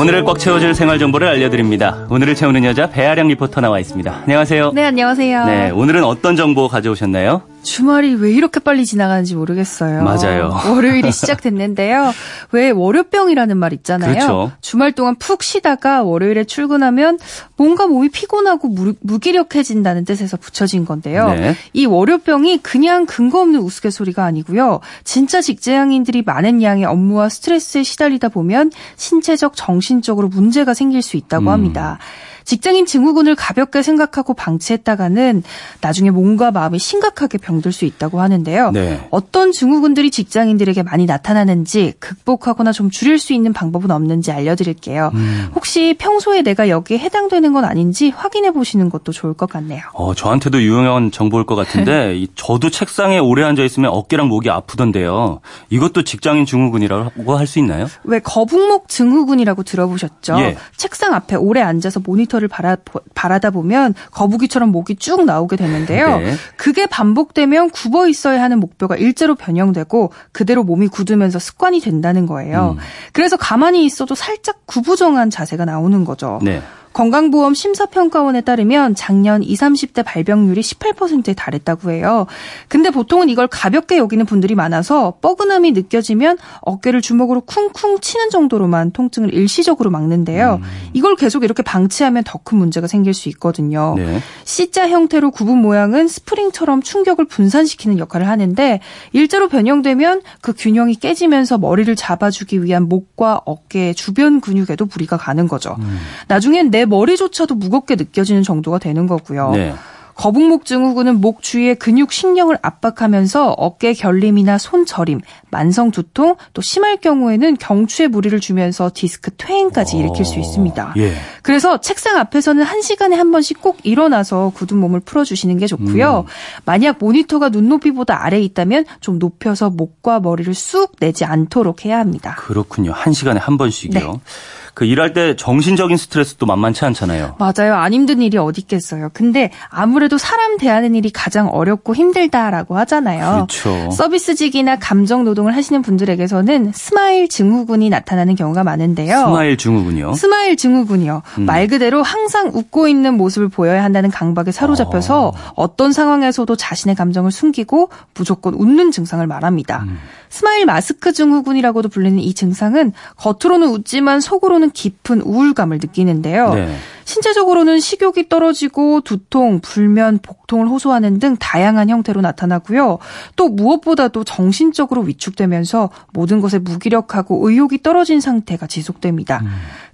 오늘을 꽉 채워줄 생활 정보를 알려드립니다. 오늘을 채우는 여자 배아량 리포터 나와 있습니다. 안녕하세요. 네, 안녕하세요. 네, 오늘은 어떤 정보 가져오셨나요? 주말이 왜 이렇게 빨리 지나가는지 모르겠어요. 맞아요. 월요일이 시작됐는데요. 왜 월요병이라는 말 있잖아요. 그렇죠. 주말 동안 푹 쉬다가 월요일에 출근하면 뭔가 몸이 피곤하고 무, 무기력해진다는 뜻에서 붙여진 건데요. 네. 이 월요병이 그냥 근거 없는 우스갯소리가 아니고요. 진짜 직장인들이 많은 양의 업무와 스트레스에 시달리다 보면 신체적, 정신적으로 문제가 생길 수 있다고 음. 합니다. 직장인 증후군을 가볍게 생각하고 방치했다가는 나중에 몸과 마음이 심각하게 병들 수 있다고 하는데요. 네. 어떤 증후군들이 직장인들에게 많이 나타나는지 극복하거나 좀 줄일 수 있는 방법은 없는지 알려드릴게요. 음. 혹시 평소에 내가 여기에 해당되는 건 아닌지 확인해 보시는 것도 좋을 것 같네요. 어, 저한테도 유용한 정보일 것 같은데, 이- 저도 책상에 오래 앉아 있으면 어깨랑 목이 아프던데요. 이것도 직장인 증후군이라고 할 수 있나요? 왜 거북목 증후군이라고 들어보셨죠? 예. 책상 앞에 오래 앉아서 모니터 를 바라, 바라다 보면 거북이처럼 목이 쭉 나오게 되는데요. 네. 그게 반복되면 굽어 있어야 하는 목뼈가 일제로 변형되고 그대로 몸이 굳으면서 습관이 된다는 거예요. 음. 그래서 가만히 있어도 살짝 구부정한 자세가 나오는 거죠. 네. 건강보험 심사평가원에 따르면 작년 20, 30대 발병률이 18%에 달했다고 해요. 근데 보통은 이걸 가볍게 여기는 분들이 많아서 뻐근함이 느껴지면 어깨를 주먹으로 쿵쿵 치는 정도로만 통증을 일시적으로 막는데요. 이걸 계속 이렇게 방치하면 더 큰 문제가 생길 수 있거든요. 네. C자 형태로 굽은 모양은 스프링처럼 충격을 분산시키는 역할을 하는데 일자로 변형되면 그 균형이 깨지면서 머리를 잡아주기 위한 목과 어깨 주변 근육에도 무리가 가는 거죠. 나중엔 내 머리조차도 무겁게 느껴지는 정도가 되는 거고요. 네. 거북목 증후군은 목 주위의 근육 신경을 압박하면서 어깨 결림이나 손 저림, 만성 두통, 또 심할 경우에는 경추에 무리를 주면서 디스크 퇴행까지 일으킬 수 있습니다. 예. 그래서 책상 앞에서는 한 시간에 한 번씩 꼭 일어나서 굳은 몸을 풀어주시는 게 좋고요. 만약 모니터가 눈높이보다 아래에 있다면 좀 높여서 목과 머리를 쑥 내지 않도록 해야 합니다. 그렇군요. 한 시간에 한 번씩이요. 네. 그 일할 때 정신적인 스트레스도 만만치 않잖아요. 맞아요. 안 힘든 일이 어디 있겠어요. 근데 아무래도 사람 대하는 일이 가장 어렵고 힘들다라고 하잖아요. 그렇죠. 서비스직이나 감정 노동을 하시는 분들에게서는 스마일 증후군이 나타나는 경우가 많은데요. 스마일 증후군요. 스마일 증후군이요. 음. 말 그대로 항상 웃고 있는 모습을 보여야 한다는 강박에 사로잡혀서 어떤 상황에서도 자신의 감정을 숨기고 무조건 웃는 증상을 말합니다. 음. 스마일 마스크 증후군이라고도 불리는 이 증상은 겉으로는 웃지만 속으로는 깊은 우울감을 느끼는데요. 네. 신체적으로는 식욕이 떨어지고 두통, 불면, 복통을 호소하는 등 다양한 형태로 나타나고요. 또 무엇보다도 정신적으로 위축되면서 모든 것에 무기력하고 의욕이 떨어진 상태가 지속됩니다.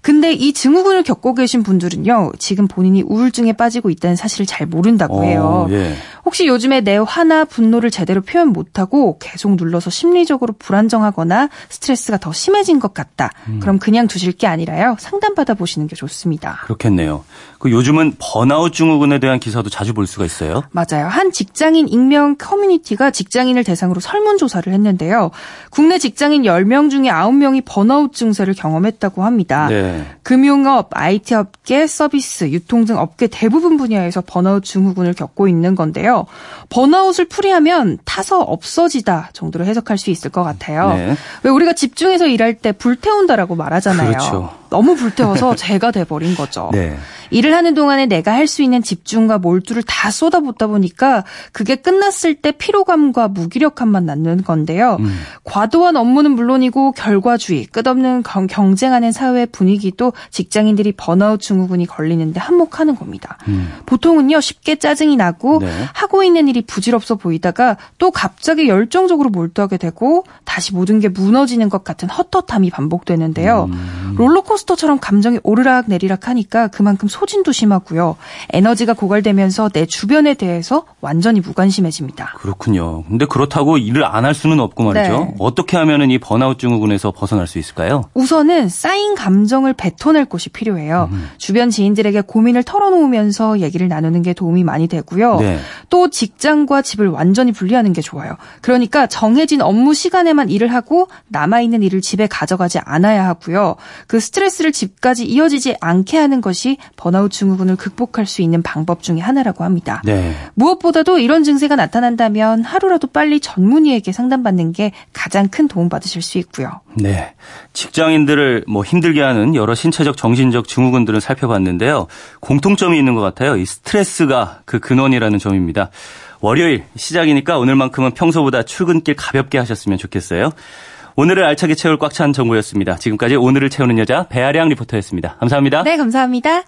근데 이 증후군을 겪고 계신 분들은요, 지금 본인이 우울증에 빠지고 있다는 사실을 잘 모른다고 해요. 어, 예. 혹시 요즘에 내 화나 분노를 제대로 표현 못하고 계속 눌러서 심리적으로 불안정하거나 스트레스가 더 심해진 것 같다. 그럼 그냥 두실 게 아니라요. 상담받아 보시는 게 좋습니다. 그렇겠네요. 그 요즘은 번아웃 증후군에 대한 기사도 자주 볼 수가 있어요. 맞아요. 한 직장인 익명 커뮤니티가 직장인을 대상으로 설문조사를 했는데요. 국내 직장인 10명 중에 9명이 번아웃 증세를 경험했다고 합니다. 네. 금융업, IT 업계, 서비스, 유통 등 업계 대부분 분야에서 번아웃 증후군을 겪고 있는 건데요. 번아웃을 풀이하면 타서 없어지다 정도로 해석할 수 있을 것 같아요. 네. 왜 우리가 집중해서 일할 때 불태운다라고 말하잖아요. 그렇죠. 너무 불태워서 죄가 돼버린 거죠. 네. 일을 하는 동안에 내가 할 수 있는 집중과 몰두를 다 쏟아붓다 보니까 그게 끝났을 때 피로감과 무기력함만 남는 건데요. 음. 과도한 업무는 물론이고 결과주의, 끝없는 경- 경쟁하는 사회 분위기도 직장인들이 번아웃 증후군이 걸리는데 한몫하는 겁니다. 음. 보통은요 쉽게 짜증이 나고 네. 하고 있는 일이 부질없어 보이다가 또 갑자기 열정적으로 몰두하게 되고 다시 모든 게 무너지는 것 같은 헛헛함이 반복되는데요. 음. 롤러코스터처럼 감정이 오르락 내리락 하니까 그만큼 소진도 심하고요. 에너지가 고갈되면서 내 주변에 대해서 완전히 무관심해집니다. 그렇군요. 근데 그렇다고 일을 안 할 수는 없고 말이죠. 네. 어떻게 하면은 이 번아웃 증후군에서 벗어날 수 있을까요? 우선은 쌓인 감정을 뱉어낼 곳이 필요해요. 음. 주변 지인들에게 고민을 털어놓으면서 얘기를 나누는 게 도움이 많이 되고요. 네. 또 직장과 집을 완전히 분리하는 게 좋아요. 그러니까 정해진 업무 시간에만 일을 하고 남아있는 일을 집에 가져가지 않아야 하고요. 그 스트레스를 집까지 이어지지 않게 하는 것이 번아웃 증후군을 극복할 수 있는 방법 중의 하나라고 합니다. 네. 무엇보다도 이런 증세가 나타난다면 하루라도 빨리 전문의에게 상담받는 게 가장 큰 도움 받으실 수 있고요. 네. 직장인들을 뭐 힘들게 하는 여러 신체적, 정신적 증후군들을 살펴봤는데요. 공통점이 있는 것 같아요. 이 스트레스가 그 근원이라는 점입니다. 월요일 시작이니까 오늘만큼은 평소보다 출근길 가볍게 하셨으면 좋겠어요. 오늘을 알차게 채울 꽉 찬 정보였습니다. 지금까지 오늘을 채우는 여자 배아량 리포터였습니다. 감사합니다. 네, 감사합니다.